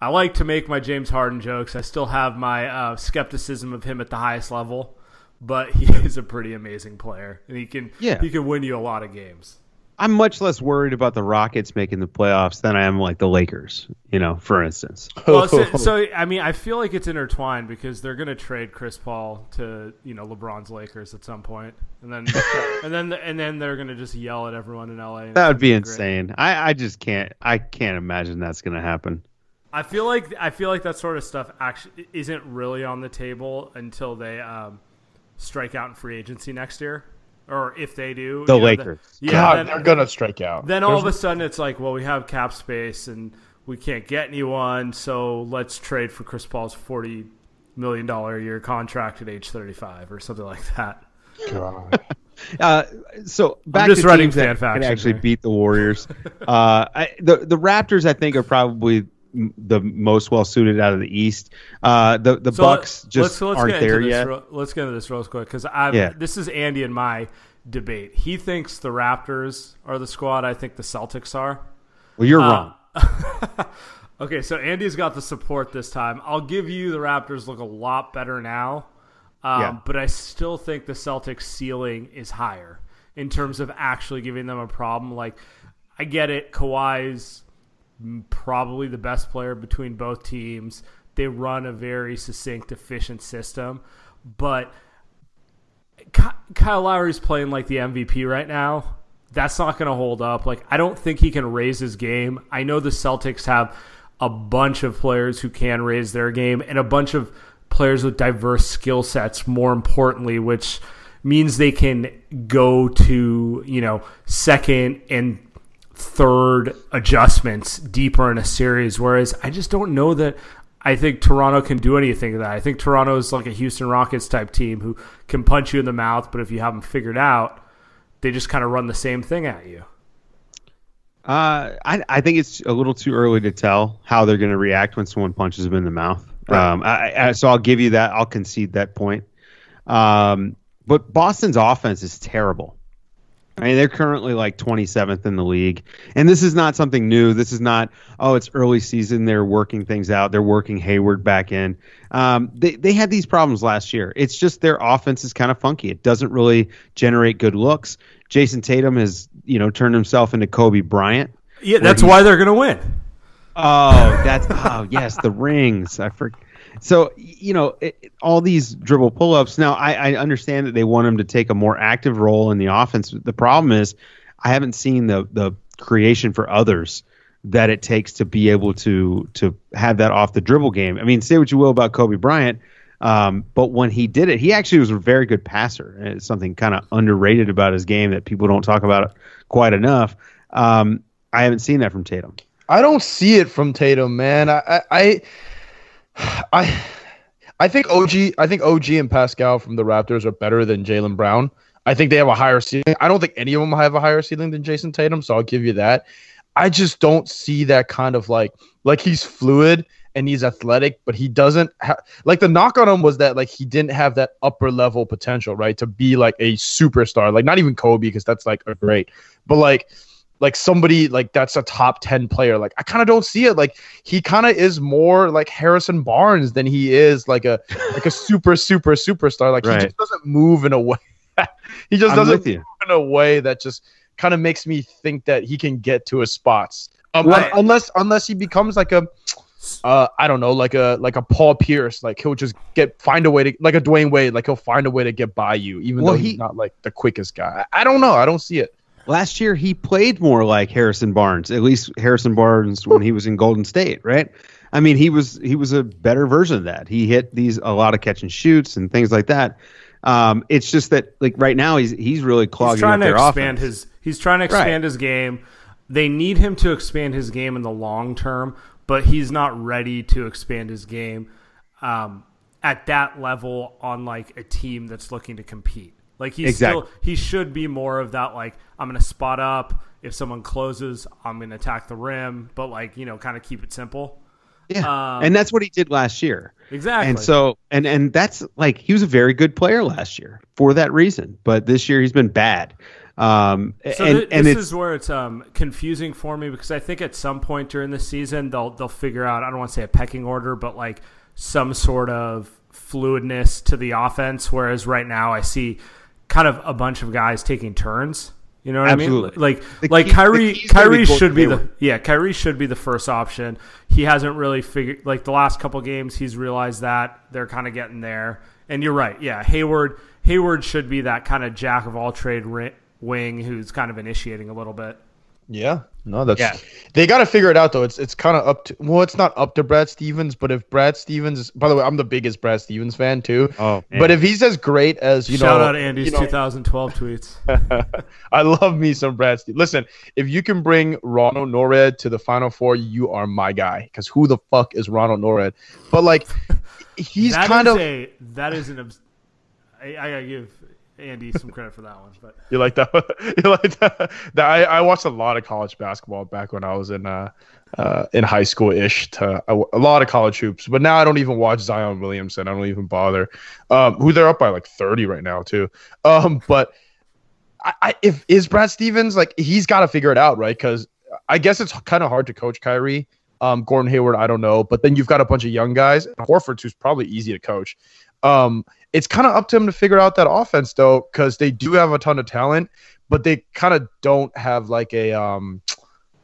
I like to make my James Harden jokes. I still have my uh, skepticism of him at the highest level, but he is a pretty amazing player, and he can Yeah. he can win you a lot of games. I'm much less worried about the Rockets making the playoffs than I am like the Lakers, you know, for instance. Well, so, so I mean, I feel like it's intertwined because they're going to trade Chris Paul to you know LeBron's Lakers at some point, and then and then and then they're going to just yell at everyone in LA. That would be gonna insane. I, I just can't I can't imagine that's gonna happen. I feel like I feel like that sort of stuff actually isn't really on the table until they um, strike out in free agency next year, or if they do. The you know, Lakers. yeah, God, then, they're gonna strike out. then all There's- of a sudden it's like, well, we have cap space and we can't get anyone, so let's trade for Chris Paul's forty million dollar a year contract at age thirty five or something like that. God. Uh, so back just to writing teams that fan can faction actually here. beat the Warriors. uh, I, the the Raptors, I think, are probably m- the most well suited out of the East. Uh, the the So Bucks just let's, let's aren't get into there this yet. real- let's get into this real quick because I Yeah. this is Andy and my debate. He thinks the Raptors are the squad. I think the Celtics are. well, you're Uh, wrong. Okay, so Andy's got the support this time. I'll give you the Raptors look a lot better now, um, Yeah. but I still think the Celtics' ceiling is higher in terms of actually giving them a problem. Like, I get it, Kawhi's probably the best player between both teams. They run a very succinct, efficient system, but Kyle Lowry's playing like the MVP right now. That's not going to hold up. Like I don't think he can raise his game. I know the Celtics have a bunch of players who can raise their game and a bunch of players with diverse skill sets more importantly which means they can go to, you know, second and third adjustments deeper in a series whereas I just don't know that I think Toronto can do anything to that. I think Toronto is like a Houston Rockets type team who can punch you in the mouth, but if you have them figured out, they just kind of run the same thing at you. Uh, I, I think it's a little too early to tell how they're going to react when someone punches them in the mouth. Um, I, I, so I'll give you that. I'll concede that point. Um, but Boston's offense is terrible. I mean, they're currently like 27th in the league, and this is not something new. This is not oh, it's early season. They're working things out. They're working Hayward back in. Um, they they had these problems last year. It's just their offense is kind of funky. It doesn't really generate good looks. Jayson Tatum has you know turned himself into Kobe Bryant. Yeah, that's why they're going to win. Oh, that's oh yes, the rings. I forgot. So you know it, all these dribble pull-ups. Now I, I understand that they want him to take a more active role in the offense. The problem is I haven't seen the the creation for others that it takes to be able to to have that off the dribble game. I mean, say what you will about Kobe Bryant, um, but when he did it, he actually was a very good passer. It's something kind of underrated about his game that people don't talk about quite enough. Um, I haven't seen that from Tatum. I don't see it from Tatum, man. I, I, I, I think OG, I think OG and Pascal from the Raptors are better than Jaylen Brown. I think they have a higher ceiling. I don't think any of them have a higher ceiling than Jayson Tatum, so I'll give you that. I just don't see that kind of like, like he's fluid and he's athletic, but he doesn't have like the knock on him was that like he didn't have that upper level potential, right? To be like a superstar, like not even Kobe because that's like a great, but like like somebody like that's a top 10 player. Like i kind of don't see it. Like he kind of is more like harrison barnes than he is like a like a super super superstar. Like Right. he just doesn't move in a way he just I'm doesn't move in a way that just kind of makes me think that he can get to his spots. Um, Well, un- unless unless he becomes like a uh, I don't know, like a like a Paul Pierce, like he'll just get find a way to like a Dwyane Wade, like he'll find a way to get by you, even Well, though he- he's not like the quickest guy. I, I don't know, I don't see it. Last year, he played more like Harrison Barnes. At least Harrison Barnes when he was in Golden State, right? I mean, he was he was a better version of that. He hit these a lot of catch and shoots and things like that. Um, it's just that like right now he's he's really clogging He's trying up to their expand offense. his. He's trying to expand Right. his game. They need him to expand his game in the long term, but he's not ready to expand his game um, at that level on like a team that's looking to compete. Like he's Exactly. still he should be more of that like I'm gonna spot up if someone closes I'm gonna attack the rim but like you know kind of keep it simple Yeah, Um, and that's what he did last year. exactly And so and and that's like he was a very good player last year for that reason. But this year he's been bad. Um, So and thi- and this is where it's um, confusing for me because I think at some point during the season they'll they'll figure out I don't want to say a pecking order, but like some sort of fluidness to the offense. Whereas right now I see kind of a bunch of guys taking turns. You know what I mean? Like The like key- Kyrie key's gonna be Kyrie should be Hayward. the yeah Kyrie should be the first option. He hasn't really figured like the last couple games he's realized that they're kind of getting there. And you're right, yeah. Hayward Hayward should be that kind of jack of all trade wing who's kind of initiating a little bit. Yeah, no, that's Yeah. they got to figure it out though. It's it's kind of up to well, it's not up to Brad Stevens, but if Brad Stevens, by the way, I'm the biggest Brad Stevens fan too. Oh, man. but if he's as great as you Shout know, shout out Andy's you know, 2012 tweets. I love me some Brad Stevens. Listen, if you can bring Ronald Nored to the Final Four, you are my guy. Because who the fuck is Ronald Nored? But like, he's kind of a that is an. obs- I, I gotta give Andy some credit for that one, but You like that? One? you like that? I, I watched a lot of college basketball back when I was in uh, uh in high school ish. To a, a lot of college hoops, but now I don't even watch Zion Williamson. I don't even bother. Um, who they're up by like thirty right now too. Um, but I, I if is Brad Stevens like he's got to figure it out, right? Because I guess it's kind of hard to coach Kyrie. Um, Gordon Hayward, I don't know, but then you've got a bunch of young guys. Horford, who's probably easy to coach. Um, it's kind of up to him to figure out that offense though, because they do have a ton of talent, but they kind of don't have like a um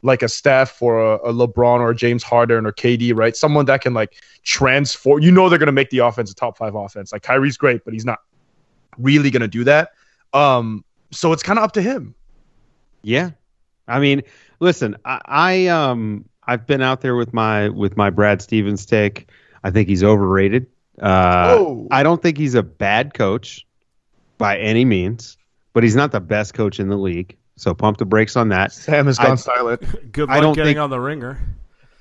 like a Steph or a, a LeBron or a James Harden or KD, right? Someone that can like transform. You know they're gonna make the offense a top five offense. Like Kyrie's great, but he's not really gonna do that. Um, so it's kind of up to him. Yeah, I mean, listen, I, I um I've been out there with my with my Brad Stevens take. I think he's overrated. Uh, Whoa. I don't think he's a bad coach by any means, but he's not the best coach in the league. So pump the brakes on that. Sam has gone I- silent. good I luck don't getting think- on the ringer.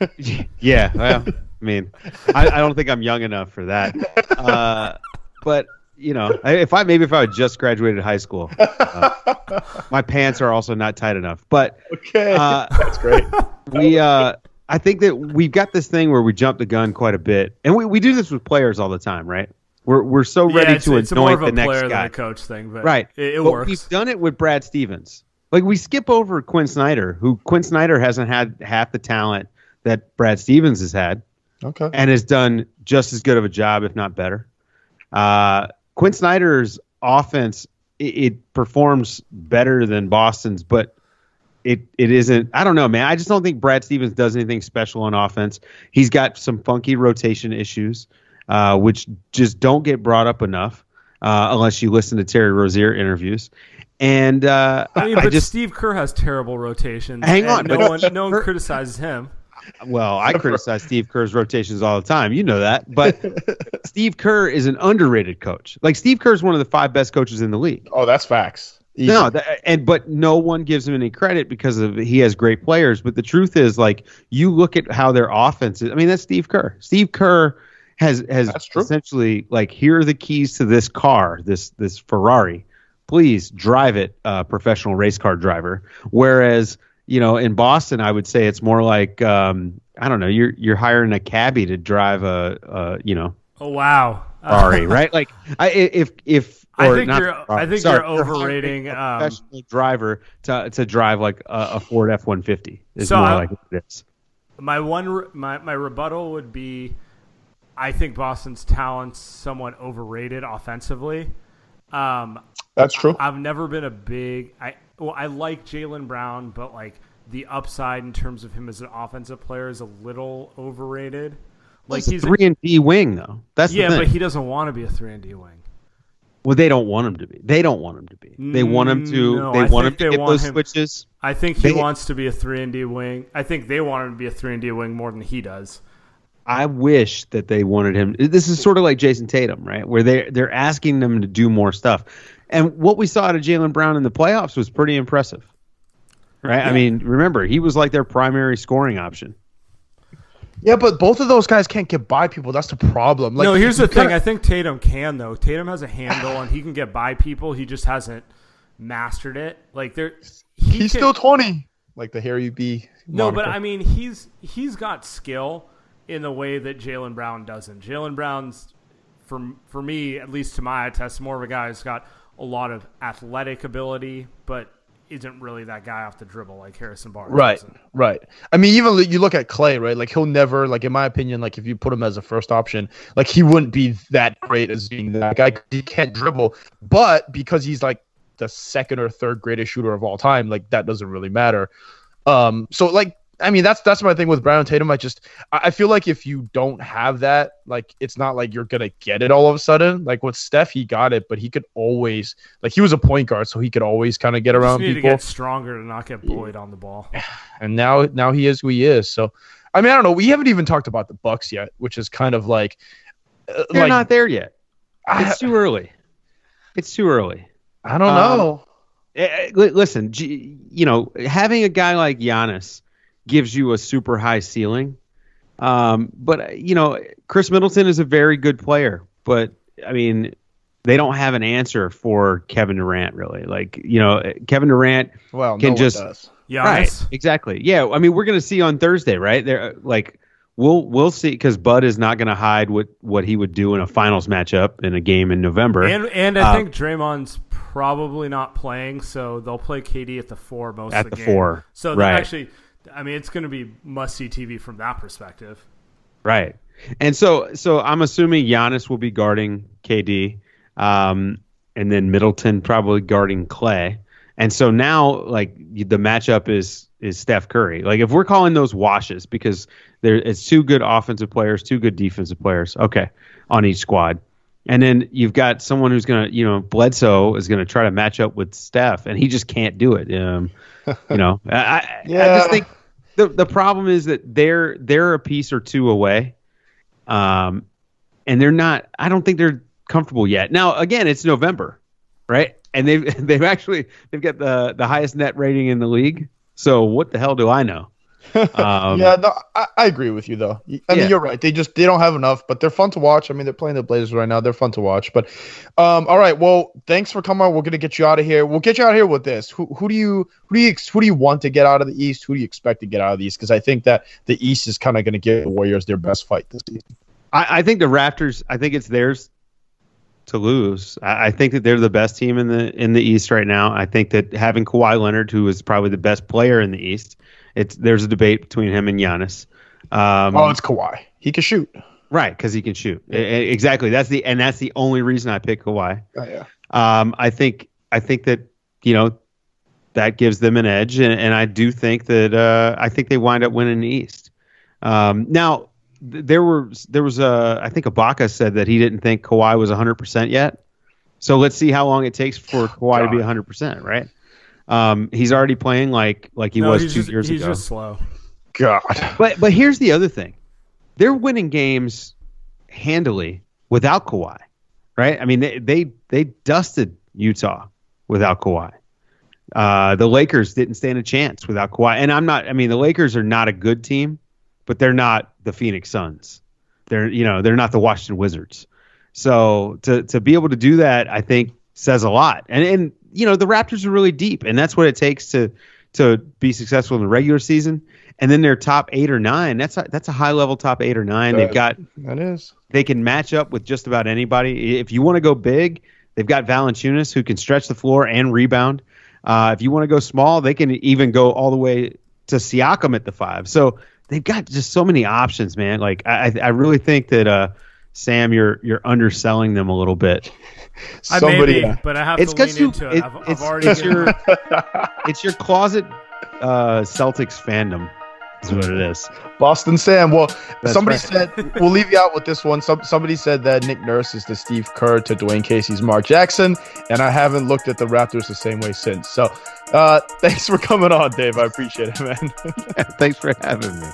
yeah, well, I mean, I, I don't think I'm young enough for that. Uh, but you know, if I maybe if I had just graduated high school, uh, my pants are also not tight enough. But Okay, Uh, that's great. we uh I think that we've got this thing where we jump the gun quite a bit. And we, we do this with players all the time, right? We're we're so ready yeah, it's, to it's anoint the next player guy. than a coach thing, but Right. it, it but works. we've done it with Brad Stevens. Like we skip over Quinn Snyder, who Quinn Snyder hasn't had half the talent that Brad Stevens has had Okay. and has done just as good of a job, if not better. Uh, Quinn Snyder's offense it, it performs better than Boston's, but it it isn't. I don't know, man. I just don't think Brad Stevens does anything special on offense. He's got some funky rotation issues, uh, which just don't get brought up enough uh, unless you listen to Terry Rozier interviews. And uh, I mean, I but just Steve Kerr has terrible rotations. Hang on, no but- one no one criticizes him. Well, I criticize Steve Kerr's rotations all the time. You know that. But Steve Kerr is an underrated coach. Like Steve Kerr is one of the five best coaches in the league. Oh, that's facts. Easy. No, that, and but no one gives him any credit because of he has great players. But the truth is, like you look at how their offense is. I mean, that's Steve Kerr. Steve Kerr has has essentially like here are the keys to this car, this this Ferrari. Please drive it, uh, professional race car driver. Whereas you know in Boston, I would say it's more like um, I don't know. You're you're hiring a cabbie to drive a, a you know Oh wow. Ferrari, right? Like I if if I think not you're- Ferrari, I think sorry, you're overrating, a um, professional driver to to drive like a, a Ford F one fifty is So more I- like what it is. My one my my rebuttal would be, I think Boston's talent's somewhat overrated offensively. Um, That's true. I've never been a big I well I like Jaylen Brown, but like the upside in terms of him as an offensive player is a little overrated. Like He's a he's three and D wing though. That's yeah, the thing. but he doesn't want to be a three and D wing. Well, they don't want him to be. They don't want him to be. They want him to. Mm, no, they want him to get those him- switches. I think he They- wants to be a three and D wing. I think they want him to be a three and D wing more than he does. I wish that they wanted him. This is sort of like Jayson Tatum, right? Where they they're asking them to do more stuff. And what we saw out of Jaylen Brown in the playoffs was pretty impressive, right? I mean, remember he was like their primary scoring option. Yeah, but both of those guys can't get by people. That's the problem. Like, no, here's the thing. gotta- I think Tatum can though. Tatum has a handle and he can get by people. He just hasn't mastered it. Like there, he he's can- still twenty. Like the Harry B. no, but. I mean he's he's got skill in the way that Jaylen Brown doesn't. Jaylen Brown's for for me, at least to my test, more of a guy who's got a lot of athletic ability, but isn't really that guy off the dribble like Harrison Barnes. Right, isn't. right. I mean, even you look at Clay, right? Like he'll never, like in my opinion, like if you put him as a first option, like he wouldn't be that great as being that guy. He can't dribble, but because he's like the second or third greatest shooter of all time, like that doesn't really matter. Um, so like I mean, that's that's my thing with Brown Tatum. I just I feel like if you don't have that, like it's not like you're gonna get it all of a sudden. Like with Steph, he got it, but he could always like he was a point guard, so he could always kind of get around need people. to get stronger to not get bullied on the ball. And now now he is who he is. So I mean, I don't know. We haven't even talked about the Bucks yet, which is kind of like uh, They're like not there yet. I, It's too early. It's too early. I don't um, know. Eh, eh, li- Listen, you know, having a guy like Giannis gives you a super high ceiling. Um, but uh, you know, Khris Middleton is a very good player, but I mean, they don't have an answer for Kevin Durant really. Like, you know, Kevin Durant well, can no just- yeah Right. Exactly. Yeah. I mean, we're going to see on Thursday, right? There, like, we'll we'll see because Bud is not going to hide what what he would do in a finals matchup in a game in November. And and I Uh, think Draymond's probably not playing, so they'll play KD at the four most At of the, the game. four, So right. actually, I mean, it's going to be must see TV from that perspective. Right. And so so I'm assuming Giannis will be guarding KD, um, and then Middleton probably guarding Clay. And so now, like the matchup is is Steph Curry. Like if we're calling those washes because there it's two good offensive players, two good defensive players, okay, on each squad. And then you've got someone who's gonna, you know, Bledsoe is gonna try to match up with Steph, and he just can't do it. Um, you know, I, I, I just think the the problem is that they're they're a piece or two away, um, and they're not. I don't think they're comfortable yet. Now, again, it's November, right? And they've they've actually they've got the the highest net rating in the league. So what the hell do I know? Um, yeah, no, I, I agree with you though. I mean, Yeah. you're right. They just they don't have enough, but they're fun to watch. I mean, they're playing the Blazers right now. They're fun to watch. But um, all right. Well, thanks for coming. on. We're gonna get you out of here. We'll get you out of here with this. Who who do you who do you who do you want to get out of the East? Who do you expect to get out of the East? Because I think that the East is kind of gonna give the Warriors their best fight this season. I, I think the Raptors. I think it's theirs to lose. I, I think that they're the best team in the in the East right now. I think that having Kawhi Leonard, who is probably the best player in the East, it's there's a debate between him and Giannis. Um, Oh, it's Kawhi. He can shoot. right, because he can shoot. E- e- exactly. That's the and that's the only reason I pick Kawhi. Oh, yeah. Um, I think I think that you know that gives them an edge, and, and I do think that uh, I think they wind up winning the East. Um, now th- there were there was a I think Ibaka said that he didn't think Kawhi was 100 percent yet. So let's see how long it takes for Kawhi to be 100 percent. Right? Um, he's already playing like like he no, was two just, years he's ago. He's just slow. God. But but here's the other thing. They're winning games handily without Kawhi. Right? I mean they they, they dusted Utah without Kawhi. Uh, the Lakers didn't stand a chance without Kawhi. And I'm not I mean the Lakers are not a good team, but they're not the Phoenix Suns. They're you know, they're not the Washington Wizards. So to to be able to do that, I think says a lot. And and you know, the Raptors are really deep and that's what it takes to to be successful in the regular season. And then they're top eight or nine. That's a, that's a high level top eight or nine. They've got That is. they can match up with just about anybody. If you want to go big, they've got Valanciunas who can stretch the floor and rebound. Uh, if you want to go small, they can even go all the way to Siakam at the five. So they've got just so many options, man. Like I, I really think that uh, Sam, you're you're underselling them a little bit. I Somebody. may be, but I have It's to lean you, into it. it- I've, I've it's, already it's your it's your closet uh, Celtics fandom. Is what it is. Boston Sam. Well, That's somebody right. said we'll leave you out with this one. Some, somebody said that Nick Nurse is the Steve Kerr to Dwane Casey's Mark Jackson, and I haven't looked at the Raptors the same way since. So, uh, thanks for coming on, Dave. I appreciate it, man. Thanks for having me.